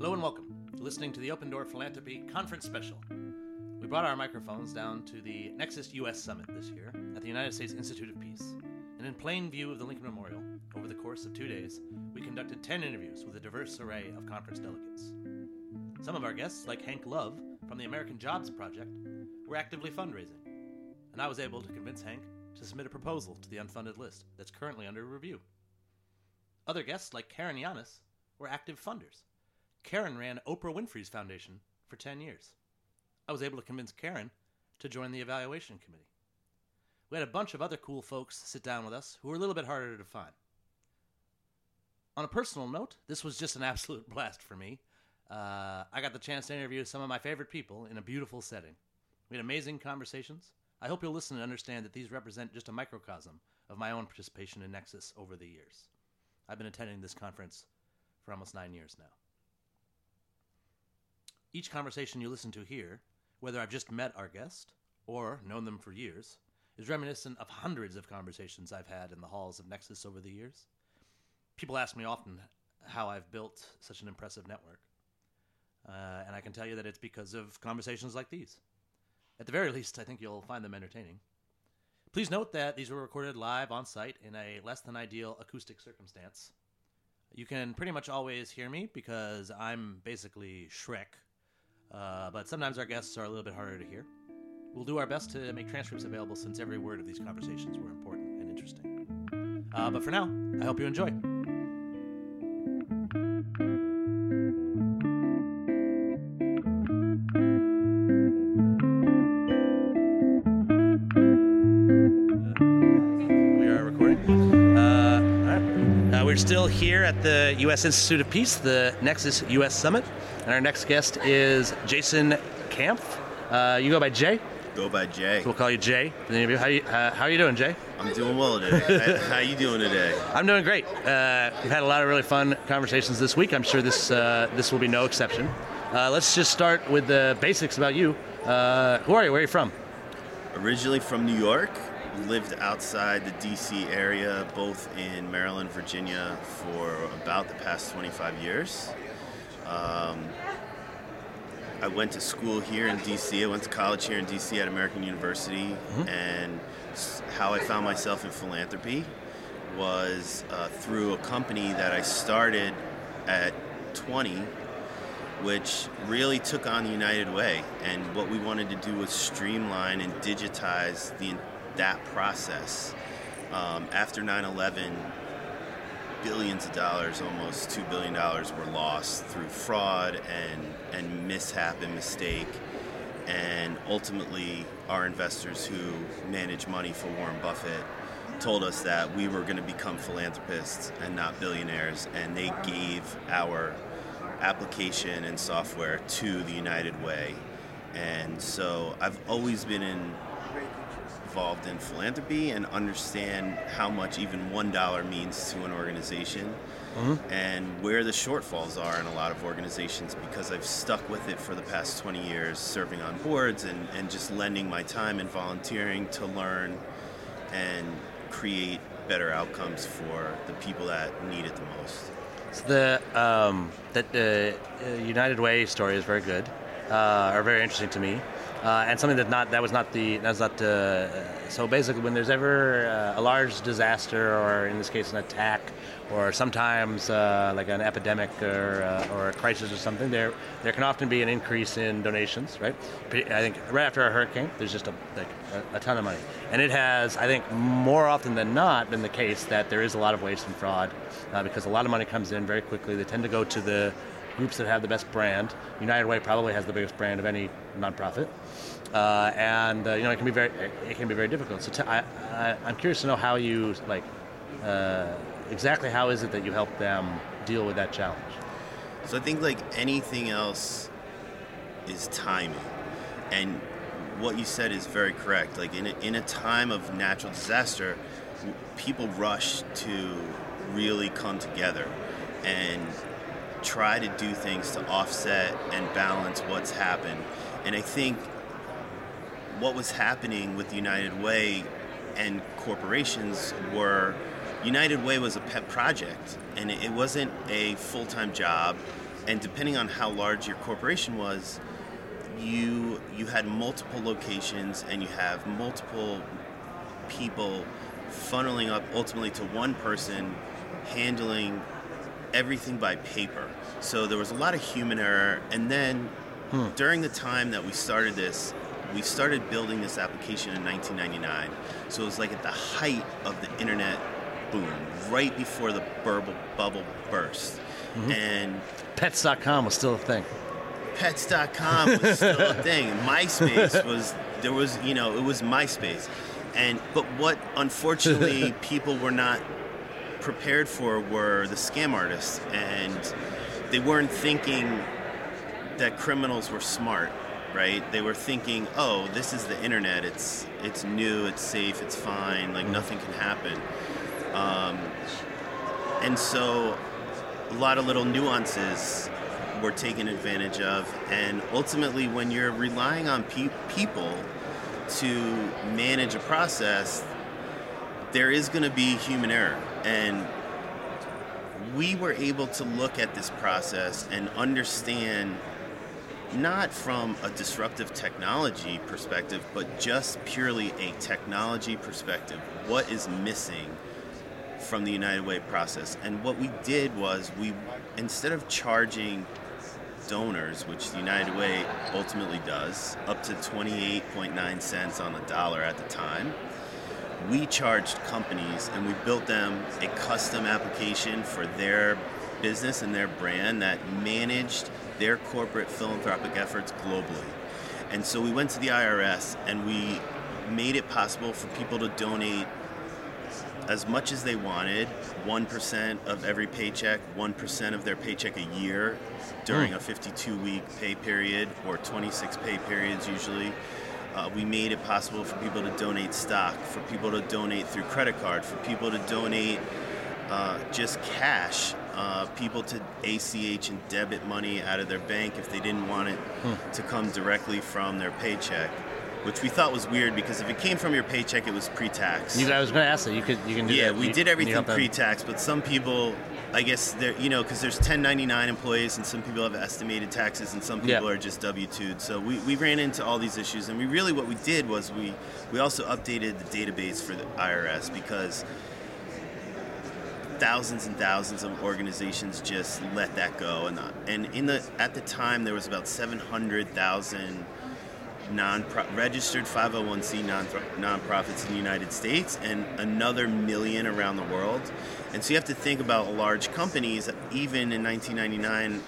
Hello and welcome. You're listening to the Open Door Philanthropy Conference Special. We brought our microphones down to the Nexus US Summit this year at the United States Institute of Peace. And in plain view of the Lincoln Memorial, over the course of two days, we conducted 10 interviews with a diverse array of conference delegates. Some of our guests, like Hank Love from the American Jobs Project, were actively fundraising. And I was able to convince Hank to submit a proposal to the unfunded list that's currently under review. Other guests, like Karen Yanis, were active funders. Karen ran Oprah Winfrey's foundation for 10 years. I was able to convince Karen to join the evaluation committee. We had a bunch of other cool folks sit down with us who were a little bit harder to find. On a personal note, this was just an absolute blast for me. Uh, I got the chance to interview some of my favorite people in a beautiful setting. We had amazing conversations. I hope you'll listen and understand that these represent just a microcosm of my own participation in Nexus over the years. I've been attending this conference for almost nine years now. Each conversation you listen to here, whether I've just met our guest or known them for years, is reminiscent of hundreds of conversations I've had in the halls of Nexus over the years. People ask me often how I've built such an impressive network. Uh, and I can tell you that it's because of conversations like these. At the very least, I think you'll find them entertaining. Please note that these were recorded live on site in a less than ideal acoustic circumstance. You can pretty much always hear me because I'm basically Shrek, uh, but sometimes our guests are a little bit harder to hear. We'll do our best to make transcripts available since every word of these conversations were important and interesting. Uh, but for now, I hope you enjoy. We're still here at the U.S. Institute of Peace, the Nexus U.S. Summit, and our next guest is Jason Kampf. Uh, you go by Jay. Go by Jay. So we'll call you Jay. How you, uh, how are you doing, Jay? I'm doing well today. how, how you doing today? I'm doing great. Uh, we've had a lot of really fun conversations this week. I'm sure this uh, this will be no exception. Uh, let's just start with the basics about you. Uh, who are you? Where are you from? Originally from New York, lived outside the D.C. area, both in Maryland, Virginia, for about the past 25 years. Um, I went to school here in D.C. I went to college here in D.C. at American University, and how I found myself in philanthropy was uh, through a company that I started at 20 which really took on the United Way. And what we wanted to do was streamline and digitize the, that process. Um, after 9 11, billions of dollars, almost $2 billion, were lost through fraud and, and mishap and mistake. And ultimately, our investors who manage money for Warren Buffett told us that we were going to become philanthropists and not billionaires, and they gave our application and software to the United Way. And so I've always been in, involved in philanthropy and understand how much even one dollar means to an organization and where the shortfalls are in a lot of organizations because I've stuck with it for the past 20 years, serving on boards and, and just lending my time and volunteering to learn and create better outcomes for the people that need it the most. So the um, that uh, uh, United Way story is very good, uh, or very interesting to me, uh, and something that not that was not the that's not uh, so basically when there's ever uh, a large disaster or in this case an attack or sometimes uh, like an epidemic or uh, or a crisis or something there there can often be an increase in donations right? I think right after a hurricane there's just a like a, a ton of money. And it has I think more often than not been the case that there is a lot of waste and fraud uh, because a lot of money comes in very quickly. They tend to go to the groups that have the best brand United Way probably has the biggest brand of any nonprofit uh, and uh, you know it can be very it can be very difficult. So I'm curious to know how you like uh, exactly how is it that you help them deal with that challenge? So I think like anything else is timing. And what you said is very correct. Like in a, in a time of natural disaster, people rush to really come together and try to do things to offset and balance what's happened. And I think what was happening with United Way and corporations were United Way was a pet project and it wasn't a full-time job and depending on how large your corporation was, you you had multiple locations and you have multiple people funneling up ultimately to one person handling everything by paper. So there was a lot of human error. And then hmm. during the time that we started this, we started building this application in 1999. So it was like at the height of the internet boom, right before the bubble, bubble burst. Mm-hmm. And pets.com was still a thing. Pets.com was still a thing. MySpace was, there was, you know, it was MySpace. And, but what unfortunately people were not prepared for were the scam artists, and they weren't thinking that criminals were smart, right? They were thinking, "Oh, this is the internet. It's it's new. It's safe. It's fine. Like mm-hmm. nothing can happen." Um, and so, a lot of little nuances were taken advantage of, and ultimately, when you're relying on pe- people to manage a process, there is going to be human error and we were able to look at this process and understand not from a disruptive technology perspective, but just purely a technology perspective. What is missing from the United Way process? And what we did was we, instead of charging donors, which the United Way ultimately does, up to 28.9 cents on the dollar at the time, we charged companies and we built them a custom application for their business and their brand that managed their corporate philanthropic efforts globally. And so we went to the IRS and we made it possible for people to donate as much as they wanted 1% of every paycheck, 1% of their paycheck a year during mm. a 52 week pay period or 26 pay periods usually. Uh, we made it possible for people to donate stock, for people to donate through credit card, for people to donate uh, just cash, uh, people to ACH and debit money out of their bank if they didn't want it hmm. to come directly from their paycheck. Which we thought was weird because if it came from your paycheck, it was pre-tax. You, I was going to ask that. You could, you can do yeah, that. we you, did everything pre-tax, but some people I guess there, you know, because there's 1099 employees and some people have estimated taxes and some people are just W-2'd. So we, we ran into all these issues, and we really what we did was we we also updated the database for the IRS because thousands and thousands of organizations just let that go, and and in the at the time there was about 700,000 non registered 501c non nonprofits in the United States and another million around the world. And so you have to think about large companies. Even in 1999,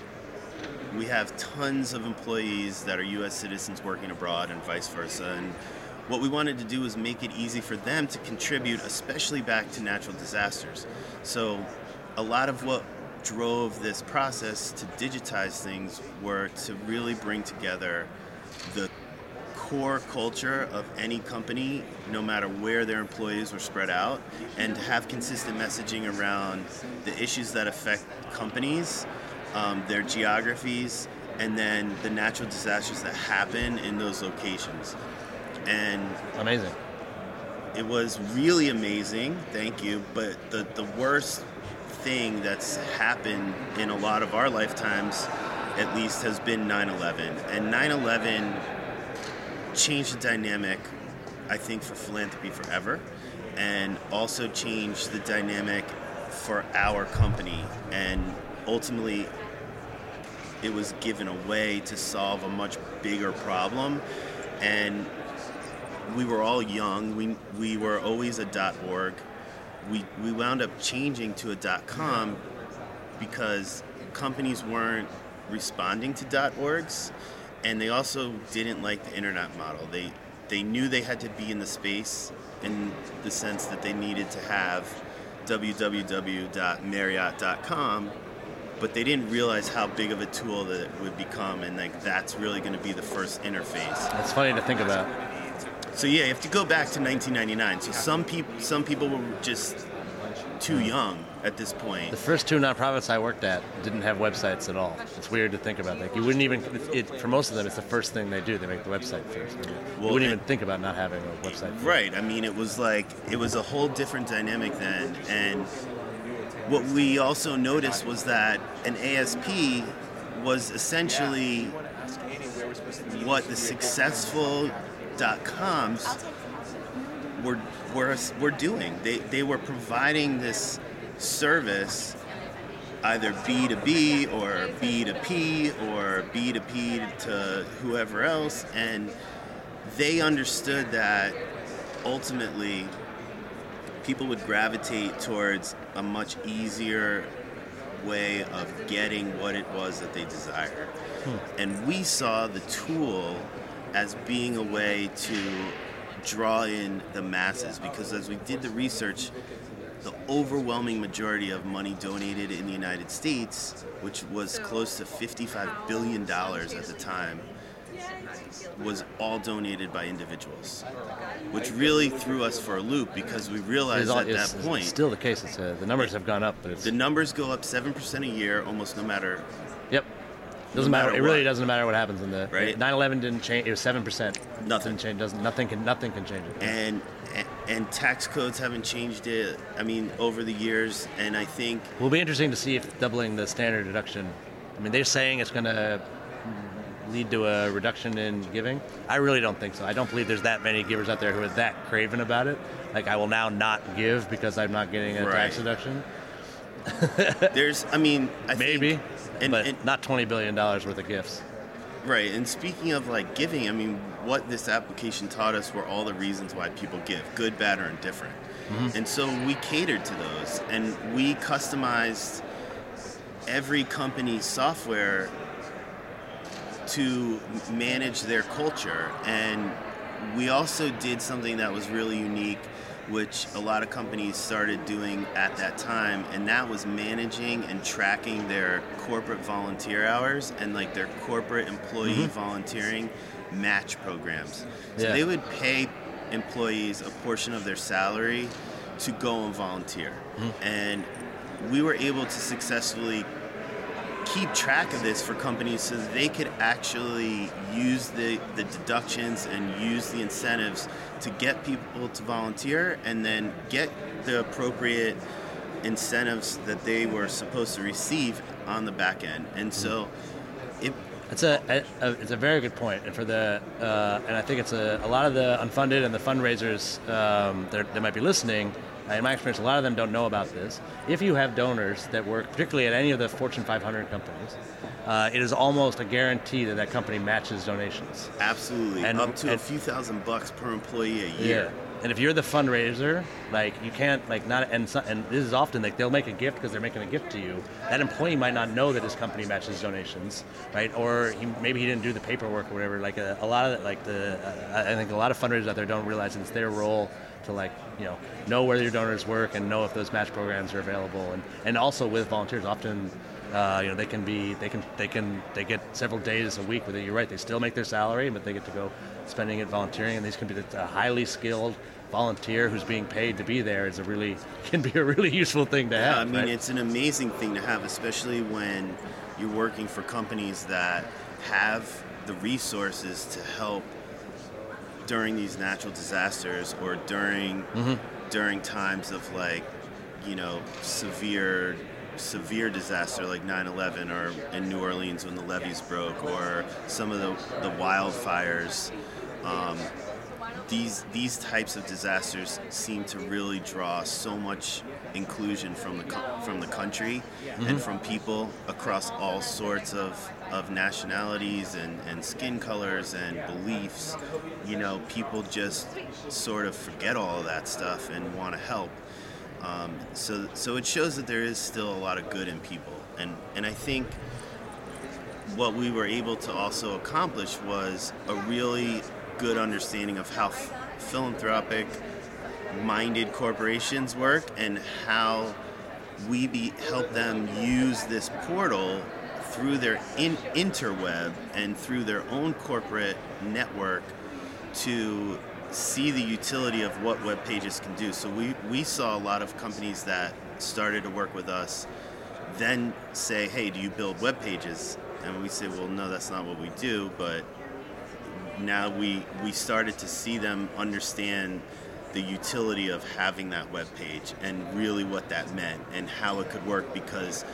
we have tons of employees that are U.S. citizens working abroad and vice versa. And what we wanted to do was make it easy for them to contribute, especially back to natural disasters. So a lot of what drove this process to digitize things were to really bring together the core culture of any company, no matter where their employees were spread out, and to have consistent messaging around the issues that affect companies, um, their geographies, and then the natural disasters that happen in those locations. And amazing. It was really amazing, thank you. But the, the worst thing that's happened in a lot of our lifetimes, at least, has been 9 11. And 9 11 changed the dynamic, I think, for philanthropy forever, and also changed the dynamic for our company. And ultimately, it was given away to solve a much bigger problem. And we were all young. We, we were always a dot .org. We, we wound up changing to a dot .com because companies weren't responding to dot .orgs and they also didn't like the internet model. They they knew they had to be in the space in the sense that they needed to have www.marriott.com, but they didn't realize how big of a tool that it would become, and like that's really going to be the first interface. That's funny to think about. So yeah, you have to go back to 1999. So some people some people were just too young at this point. The first two nonprofits I worked at didn't have websites at all. It's weird to think about. Like you wouldn't even. It, for most of them, it's the first thing they do. They make the website first. You well, wouldn't even think about not having a website. First. Right. I mean, it was like it was a whole different dynamic then, and what we also noticed was that an ASP was essentially what the successful dot coms were, were, were doing. They, they were providing this service either B2B or B2P or B2P to whoever else. And they understood that ultimately people would gravitate towards a much easier way of getting what it was that they desired. Hmm. And we saw the tool as being a way to draw in the masses because as we did the research, the overwhelming majority of money donated in the United States, which was close to $55 billion at the time, was all donated by individuals, which really threw us for a loop because we realized all, at that point. still the case. It's, uh, the numbers have gone up, but the numbers go up seven percent a year, almost no matter. Yep. Doesn't no matter. matter it really doesn't matter what happens in the right. 9/11 didn't change. It was seven percent. Nothing change. Doesn't nothing can nothing can change it. And and tax codes haven't changed it. I mean, over the years, and I think will be interesting to see if doubling the standard deduction. I mean, they're saying it's going to lead to a reduction in giving. I really don't think so. I don't believe there's that many givers out there who are that craven about it. Like, I will now not give because I'm not getting a right. tax deduction. there's, I mean, I maybe, think, and, but and, not twenty billion dollars worth of gifts. Right, and speaking of like giving, I mean, what this application taught us were all the reasons why people give, good, bad, or indifferent. Mm-hmm. And so we catered to those, and we customized every company's software to manage their culture. And we also did something that was really unique which a lot of companies started doing at that time, and that was managing and tracking their corporate volunteer hours and like their corporate employee mm-hmm. volunteering match programs. So yeah. they would pay employees a portion of their salary to go and volunteer. Mm-hmm. And we were able to successfully keep track of this for companies so that they could actually use the, the deductions and use the incentives to get people to volunteer and then get the appropriate incentives that they were supposed to receive on the back end. And so it it's a, a, it's a very good point, and for the uh, and I think it's a, a lot of the unfunded and the fundraisers um, that might be listening in my experience, a lot of them don't know about this. If you have donors that work, particularly at any of the Fortune 500 companies, uh, it is almost a guarantee that that company matches donations. Absolutely, and, up to and, a few thousand bucks per employee a year. Yeah. And if you're the fundraiser, like you can't like not and and this is often like they'll make a gift because they're making a gift to you. That employee might not know that his company matches donations, right? Or he, maybe he didn't do the paperwork or whatever. Like a, a lot of like the uh, I think a lot of fundraisers out there don't realize it's their role to like you know know where your donors work and know if those match programs are available. And and also with volunteers often uh, you know they can be they can they can they get several days a week with it. You're right they still make their salary but they get to go spending it volunteering. And these can be a highly skilled volunteer who's being paid to be there is a really can be a really useful thing to yeah, have I mean right? it's an amazing thing to have especially when you're working for companies that have the resources to help during these natural disasters or during mm-hmm. during times of like you know severe severe disaster like 9-11 or in new orleans when the levees broke or some of the, the wildfires um, these these types of disasters seem to really draw so much inclusion from the from the country mm-hmm. and from people across all sorts of of nationalities and, and skin colors and beliefs, you know, people just sort of forget all of that stuff and want to help. Um, so, so it shows that there is still a lot of good in people, and and I think what we were able to also accomplish was a really good understanding of how f- philanthropic minded corporations work and how we be, help them use this portal through their in, interweb and through their own corporate network to see the utility of what web pages can do. So we, we saw a lot of companies that started to work with us then say, hey, do you build web pages? And we say, well, no, that's not what we do. But now we, we started to see them understand the utility of having that web page and really what that meant and how it could work because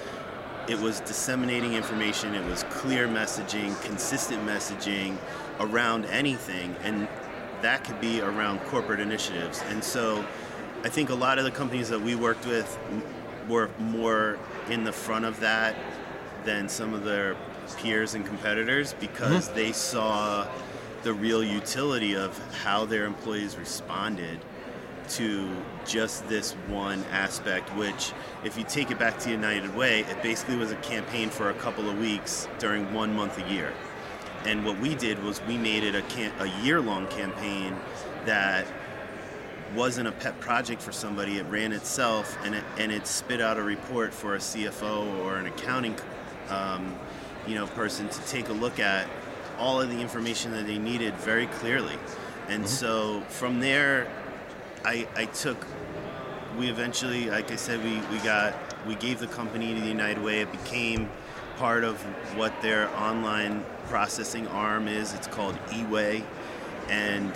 it was disseminating information, it was clear messaging, consistent messaging around anything, and that could be around corporate initiatives. And so I think a lot of the companies that we worked with were more in the front of that than some of their peers and competitors because mm-hmm. they saw the real utility of how their employees responded to just this one aspect, which, if you take it back to United Way, it basically was a campaign for a couple of weeks during one month a year. And what we did was we made it a, cam- a year long campaign that wasn't a pet project for somebody. It ran itself, and it and it spit out a report for a CFO or an accounting, um, you know, person to take a look at all of the information that they needed very clearly. And mm-hmm. so from there, I, I took. We eventually, like I said, we, we got we gave the company to the United Way. It became part of what their online processing arm is. It's called eWay, and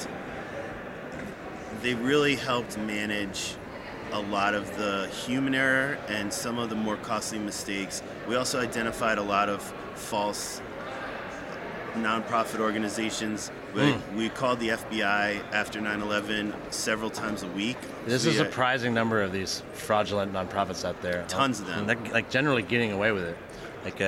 they really helped manage a lot of the human error and some of the more costly mistakes. We also identified a lot of false nonprofit organizations. We, mm. we called the FBI after 9 11 several times a week. This is a surprising number of these fraudulent nonprofits out there. Tons of them. like generally getting away with it like uh,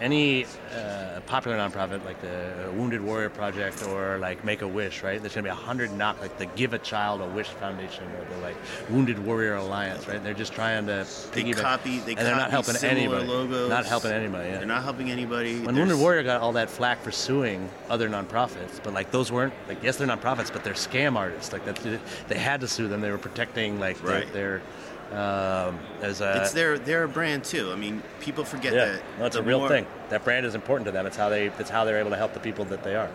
any uh, popular nonprofit like the Wounded Warrior Project or like Make a Wish, right? There's gonna be a hundred not like the Give a Child a Wish Foundation or the like Wounded Warrior Alliance, right? They're just trying to they copy, they and they're not helping anybody. Logos. Not helping anybody. Yeah. They're not helping anybody. When Wounded Warrior got all that flack for suing other nonprofits, but like those weren't like yes they're nonprofits, but they're scam artists. Like that, they had to sue them. They were protecting like right. their, their um, as a, it's their their brand too. I mean, people forget yeah, that. No, it's a real more... thing. That brand is important to them. It's how they it's how they're able to help the people that they are.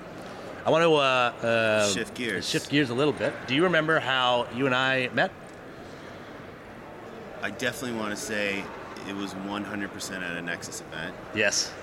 I want to uh, uh, shift gears. Shift gears a little bit. Do you remember how you and I met? I definitely want to say it was 100% at a Nexus event. Yes.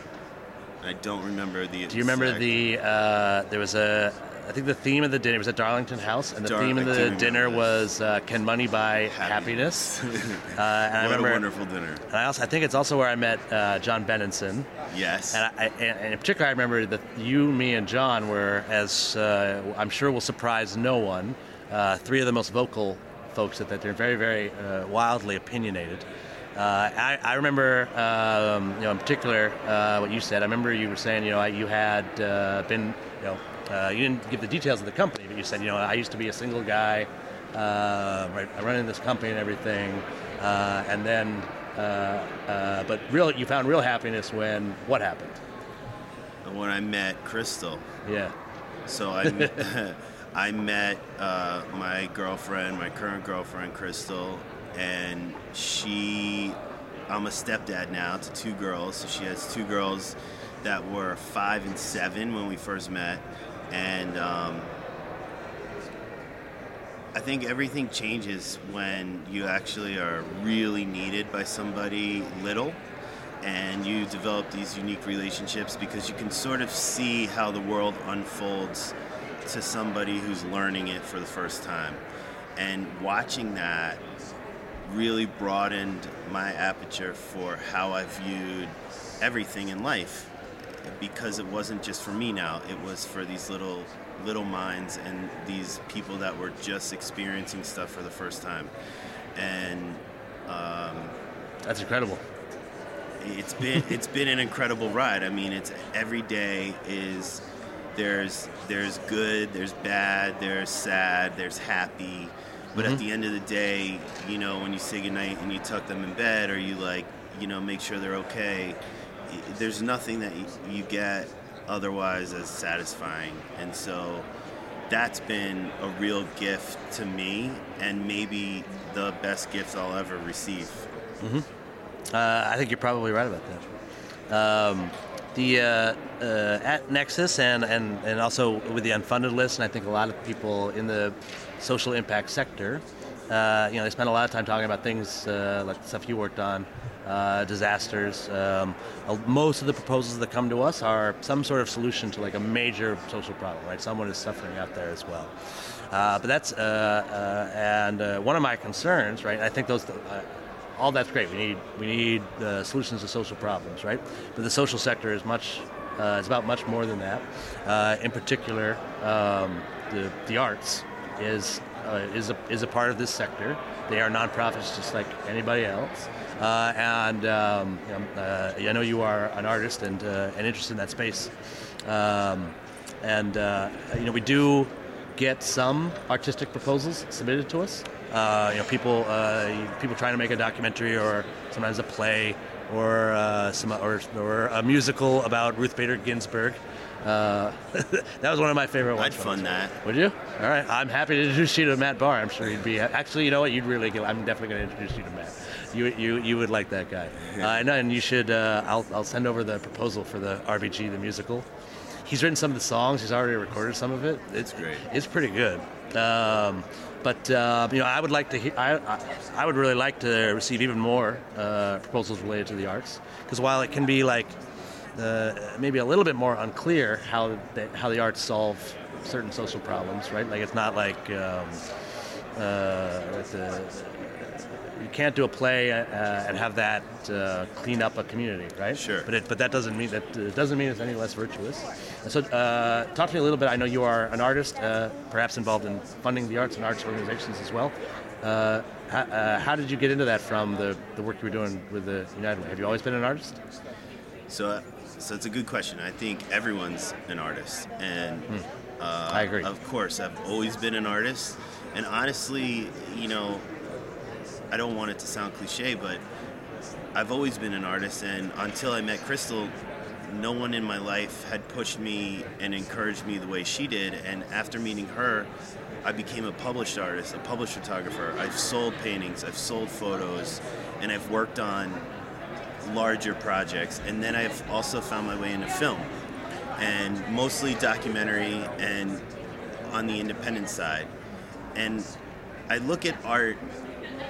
I don't remember the. Do you remember the? Uh, there was a I think the theme of the dinner was at Darlington House, and the theme of the dinner was uh, "Can money buy happiness?" happiness? uh, and I remember, a wonderful dinner. And I also I think it's also where I met uh, John Benenson. Yes. And, I, and, in particular, I remember that you, me, and John were, as uh, I'm sure will surprise no one, uh, three of the most vocal folks that, that they're very, very uh, wildly opinionated. Uh, I, I, remember, um, you know, in particular, uh, what you said. I remember you were saying, you know, you had uh, been, you know, uh, you didn't give the details of the company, but you said, you know, I used to be a single guy, uh, right, running this company and everything, uh, and then, uh, uh, but real, you found real happiness when what happened? When I met Crystal. Yeah. So I, met, I met uh, my girlfriend, my current girlfriend, Crystal, and she, I'm a stepdad now to two girls. So she has two girls that were five and seven when we first met and um, I think everything changes when you actually are really needed by somebody little and you develop these unique relationships because you can sort of see how the world unfolds to somebody who's learning it for the first time. And watching that really broadened my aperture for how I viewed everything in life because it wasn't just for me now it was for these little little minds and these people that were just experiencing stuff for the first time. And um, that's incredible. it's been it's been an incredible ride. I mean it's every day is there's there's good there's bad there's sad there's happy. But mm-hmm. at the end of the day you know when you say goodnight and you tuck them in bed or you like you know make sure they're okay there's nothing that you get otherwise as satisfying. And so that's been a real gift to me and maybe the best gift I'll ever receive. Mm-hmm. Uh, I think you're probably right about that. Um, the uh, uh, at Nexus and, and, and also with the unfunded list, and I think a lot of people in the social impact sector, uh, you know, they spend a lot of time talking about things uh, like the stuff you worked on, uh, disasters. Um, most of the proposals that come to us are some sort of solution to like a major social problem, right? Someone is suffering out there as well. Uh, but that's uh, uh and uh, one of my concerns, right? I think those. all that's great. We need we need solutions to social problems, right? But the social sector is much it's about much more than that. In particular, um, the the arts is uh, is a is a part of this sector. They are nonprofits just like anybody else. Uh, and um, uh, I know you are an artist and uh, and interested in that space. Um, and uh, you know we do get some artistic proposals submitted to us. Uh, you know, people uh, people trying to make a documentary or sometimes a play or uh, some or, or a musical about Ruth Bader Ginsburg. Uh, that was one of my favorite ones. I'd fund that. Would you? All right. I'm happy to introduce you to Matt Barr. I'm sure you'd be. Actually, you know what? You'd really. Get, I'm definitely going to introduce you to Matt. You you you would like that guy. Uh, and, and you should. Uh, I'll I'll send over the proposal for the RBG the musical. He's written some of the songs. He's already recorded some of it. It's great. It's pretty good. Um, but uh, you know, I would like to. He- I, I I would really like to receive even more uh, proposals related to the arts. Because while it can be like uh, maybe a little bit more unclear how the, how the arts solve certain social problems, right? Like it's not like um, uh, the, you can't do a play uh, and have that uh, clean up a community, right? Sure. But it, but that doesn't mean that it doesn't mean it's any less virtuous. And so, uh, talk to me a little bit. I know you are an artist, uh, perhaps involved in funding the arts and arts organizations as well. Uh, how, uh, how did you get into that from the, the work you were doing with the United Way? Have you always been an artist? So, so it's a good question. I think everyone's an artist, and uh, I agree. Of course, I've always been an artist, and honestly, you know, I don't want it to sound cliche, but I've always been an artist, and until I met Crystal, no one in my life had pushed me and encouraged me the way she did. And after meeting her, I became a published artist, a published photographer. I've sold paintings, I've sold photos, and I've worked on larger projects. And then I've also found my way into film, and mostly documentary and on the independent side. And I look at art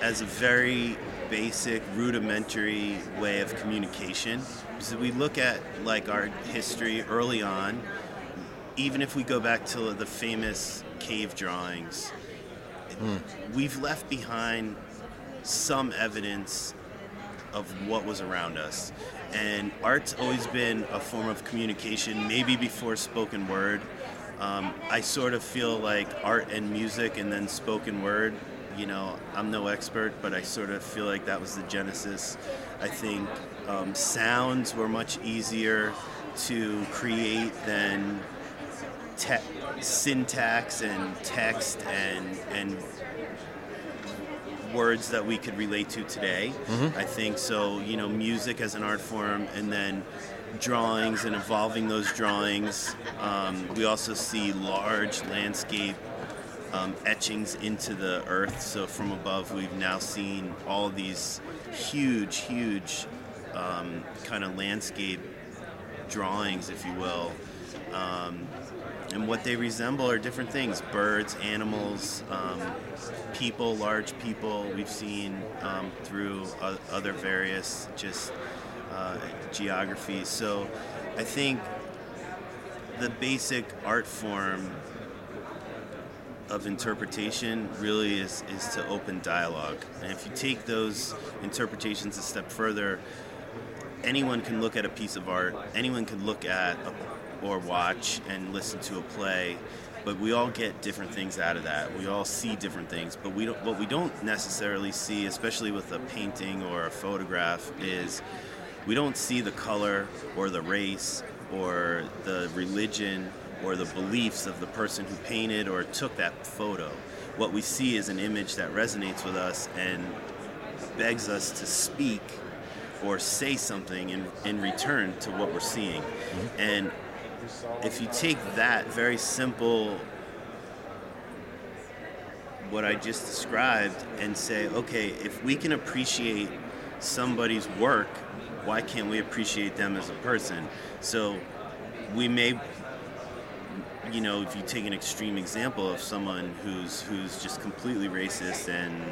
as a very basic, rudimentary way of communication. So we look at like our history early on, even if we go back to the famous cave drawings, we've left behind some evidence of what was around us. And art's always been a form of communication, maybe before spoken word. Um, I sort of feel like art and music and then spoken word, you know, I'm no expert, but I sort of feel like that was the genesis. I think um, sounds were much easier to create than te- syntax and text and, and words that we could relate to today. I think so. You know, music as an art form, and then drawings and evolving those drawings. Um, we also see large landscape um, etchings into the earth. So from above, we've now seen all these huge, huge um, kind of landscape drawings, if you will. Um, and what they resemble are different things birds, animals, um, people, large people. We've seen um, through o- other various just uh, geographies. So I think the basic art form of interpretation really is, is to open dialogue. And if you take those interpretations a step further, anyone can look at a piece of art, anyone can look at a, or watch and listen to a play, but we all get different things out of that. We all see different things, but we don't, what we don't necessarily see, especially with a painting or a photograph, is we don't see the color or the race or the religion or the beliefs of the person who painted or took that photo. What we see is an image that resonates with us and begs us to speak or say something in, in return to what we're seeing. Mm-hmm. And if you take that very simple, what I just described, and say, okay, if we can appreciate somebody's work, why can't we appreciate them as a person? So we may you know, if you take an extreme example of someone who's who's just completely racist and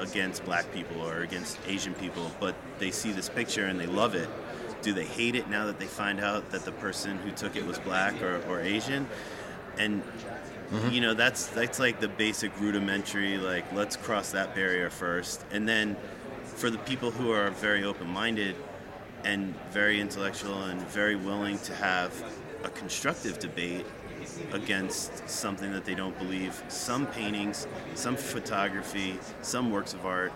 against black people or against Asian people, but they see this picture and they love it, do they hate it now that they find out that the person who took it was black or, or Asian? And mm-hmm. you know, that's that's like the basic rudimentary like let's cross that barrier first and then for the people who are very open-minded and very intellectual and very willing to have a constructive debate against something that they don't believe. Some paintings, some photography, some works of art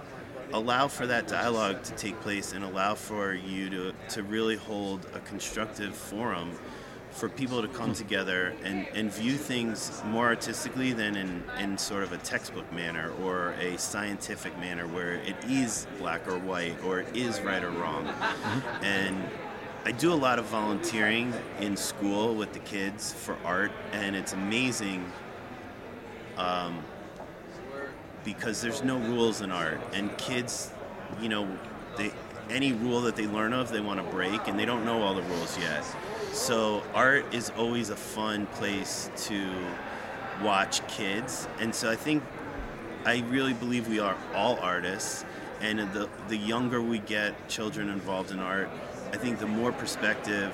allow for that dialogue to take place and allow for you to, to really hold a constructive forum for people to come hmm. together and, and view things more artistically than in, in sort of a textbook manner or a scientific manner where it is black or white or it is right or wrong. Mm-hmm. And I do a lot of volunteering in school with the kids for art, and it's amazing um, because there's no rules in art, and kids, you know, they any rule that they learn of, they want to break, and they don't know all the rules yet. So art is always a fun place to watch kids, and so I think I really believe we are all artists, and the the younger we get children involved in art, I think the more perspective,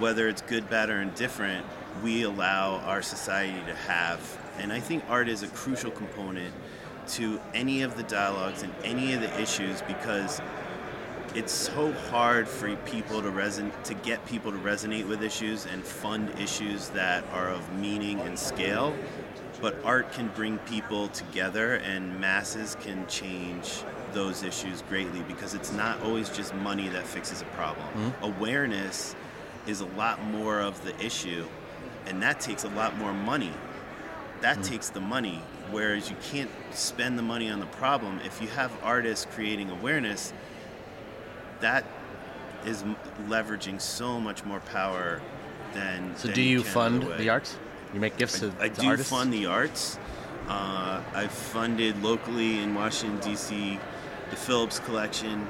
whether it's good, bad, or indifferent, we allow our society to have. And I think art is a crucial component to any of the dialogues and any of the issues because it's so hard for people to reson- to get people to resonate with issues and fund issues that are of meaning and scale but art can bring people together and masses can change those issues greatly because it's not always just money that fixes a problem Mm-hmm. awareness is a lot more of the issue and that takes a lot more money that Mm-hmm. takes the money whereas you can't spend the money on the problem if you have artists creating awareness that is leveraging so much more power than So than do you can fund the arts? You make gifts to, I to do artists? fund the arts. Uh, I've funded locally in Washington D.C. the Phillips Collection.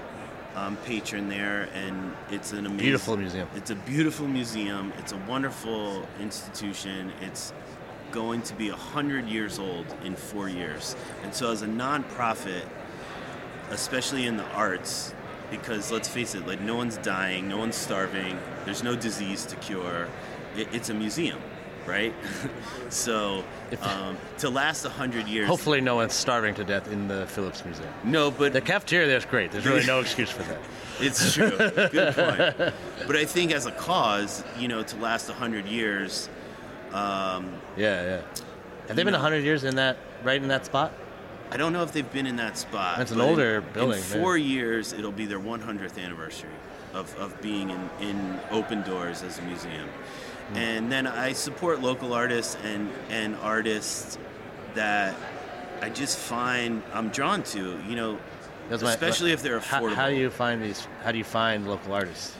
I'm patron there, and it's an amazing, Beautiful museum. It's a beautiful museum. It's a wonderful institution. It's going to be hundred years old in four years, and so as a nonprofit, especially in the arts, because let's face it, like no one's dying, no one's starving, there's no disease to cure. It, it's a museum, right? so um, to last a hundred years, Hopefully, no one's starving to death in the Phillips Museum. no, but The cafeteria there's great. There's really no excuse for that. It's true. Good point. But I think as a cause, you know, to last 100 years, um, Yeah, yeah. Have they been No. 100 years in that, right in that spot? I don't know if they've been in that spot. That's an in- older In building, four years, it'll be their 100th anniversary of, of being in, in open doors as a museum. Hmm. And then I support local artists and, and artists that I just find I'm drawn to, you know, That's my- especially if they're How, affordable. how do you find these? How do you find local artists?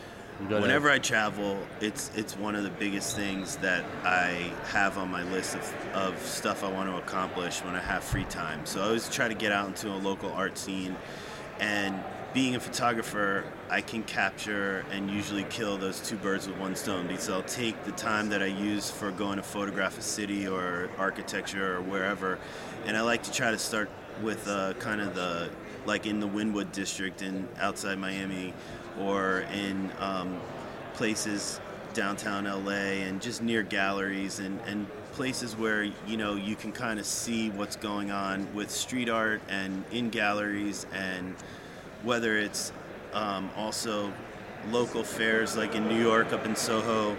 Go to- Whenever I travel, it's it's one of the biggest things that I have on my list of, of stuff I want to accomplish when I have free time. So I always try to get out into a local art scene, and being a photographer, I can capture and usually kill those two birds with one stone. Because I'll take the time that I use for going to photograph a city or architecture or wherever, and I like to try to start with uh, kind of the like in the Wynwood district in outside Miami, or in um, places downtown LA and just near galleries and, and places where you know you can kind of see what's going on with street art and in galleries and whether it's um, also local fairs like in New York up in Soho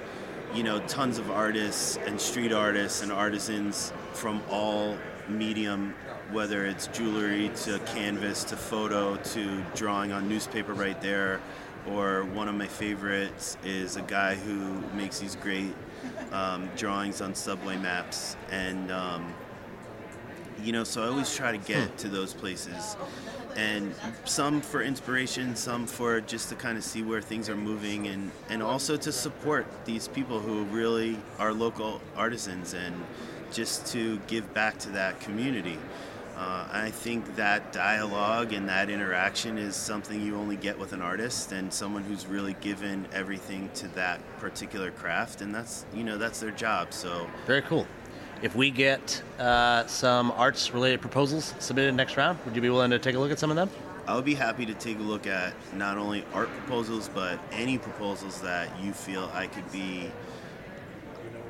you know tons of artists and street artists and artisans from all medium whether it's jewelry to canvas to photo to drawing on newspaper right there. Or one of my favorites is a guy who makes these great um, drawings on subway maps and um, you know so i always try to get to those places and some for inspiration some for just to kind of see where things are moving and and also to support these people who really are local artisans and just to give back to that community uh, I think that dialogue and that interaction is something you only get with an artist and someone who's really given everything to that particular craft, and that's you know that's their job. So Very cool. If we get uh, some arts-related proposals submitted next round, would you be willing to take a look at some of them? I would be happy to take a look at not only art proposals but any proposals that you feel I could be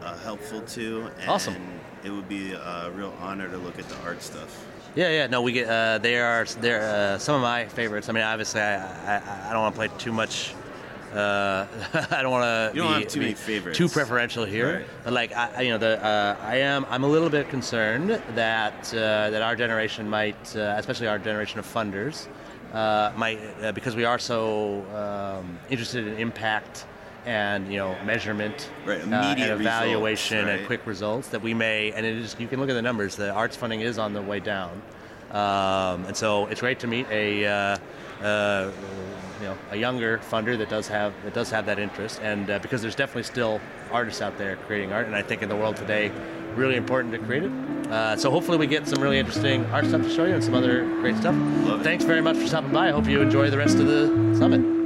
uh, helpful to. And Awesome. It would be a real honor to look at the art stuff. Yeah, yeah. No, we get. Uh, they are. They're uh, some of my favorites. I mean, obviously, I, I, I don't want to play too much. Uh, I don't want to. Be, too be. Too preferential here. Right. But like, I, you know, the uh, I am. I'm a little bit concerned that uh, that our generation might, uh, especially our generation of funders, uh, might uh, because we are so um, interested in impact and you know measurement Right, immediate and evaluation results, and quick results that we may and it is you can look at the numbers the arts funding is on the way down um, and so it's great to meet a uh, uh, you know a younger funder that does have that does have that interest. And uh, because there's definitely still artists out there creating art and I think in the world today really important to create it. Uh, so hopefully we get some really interesting art stuff to show you and some other great stuff. Thanks very much for stopping by. I hope you enjoy the rest of the summit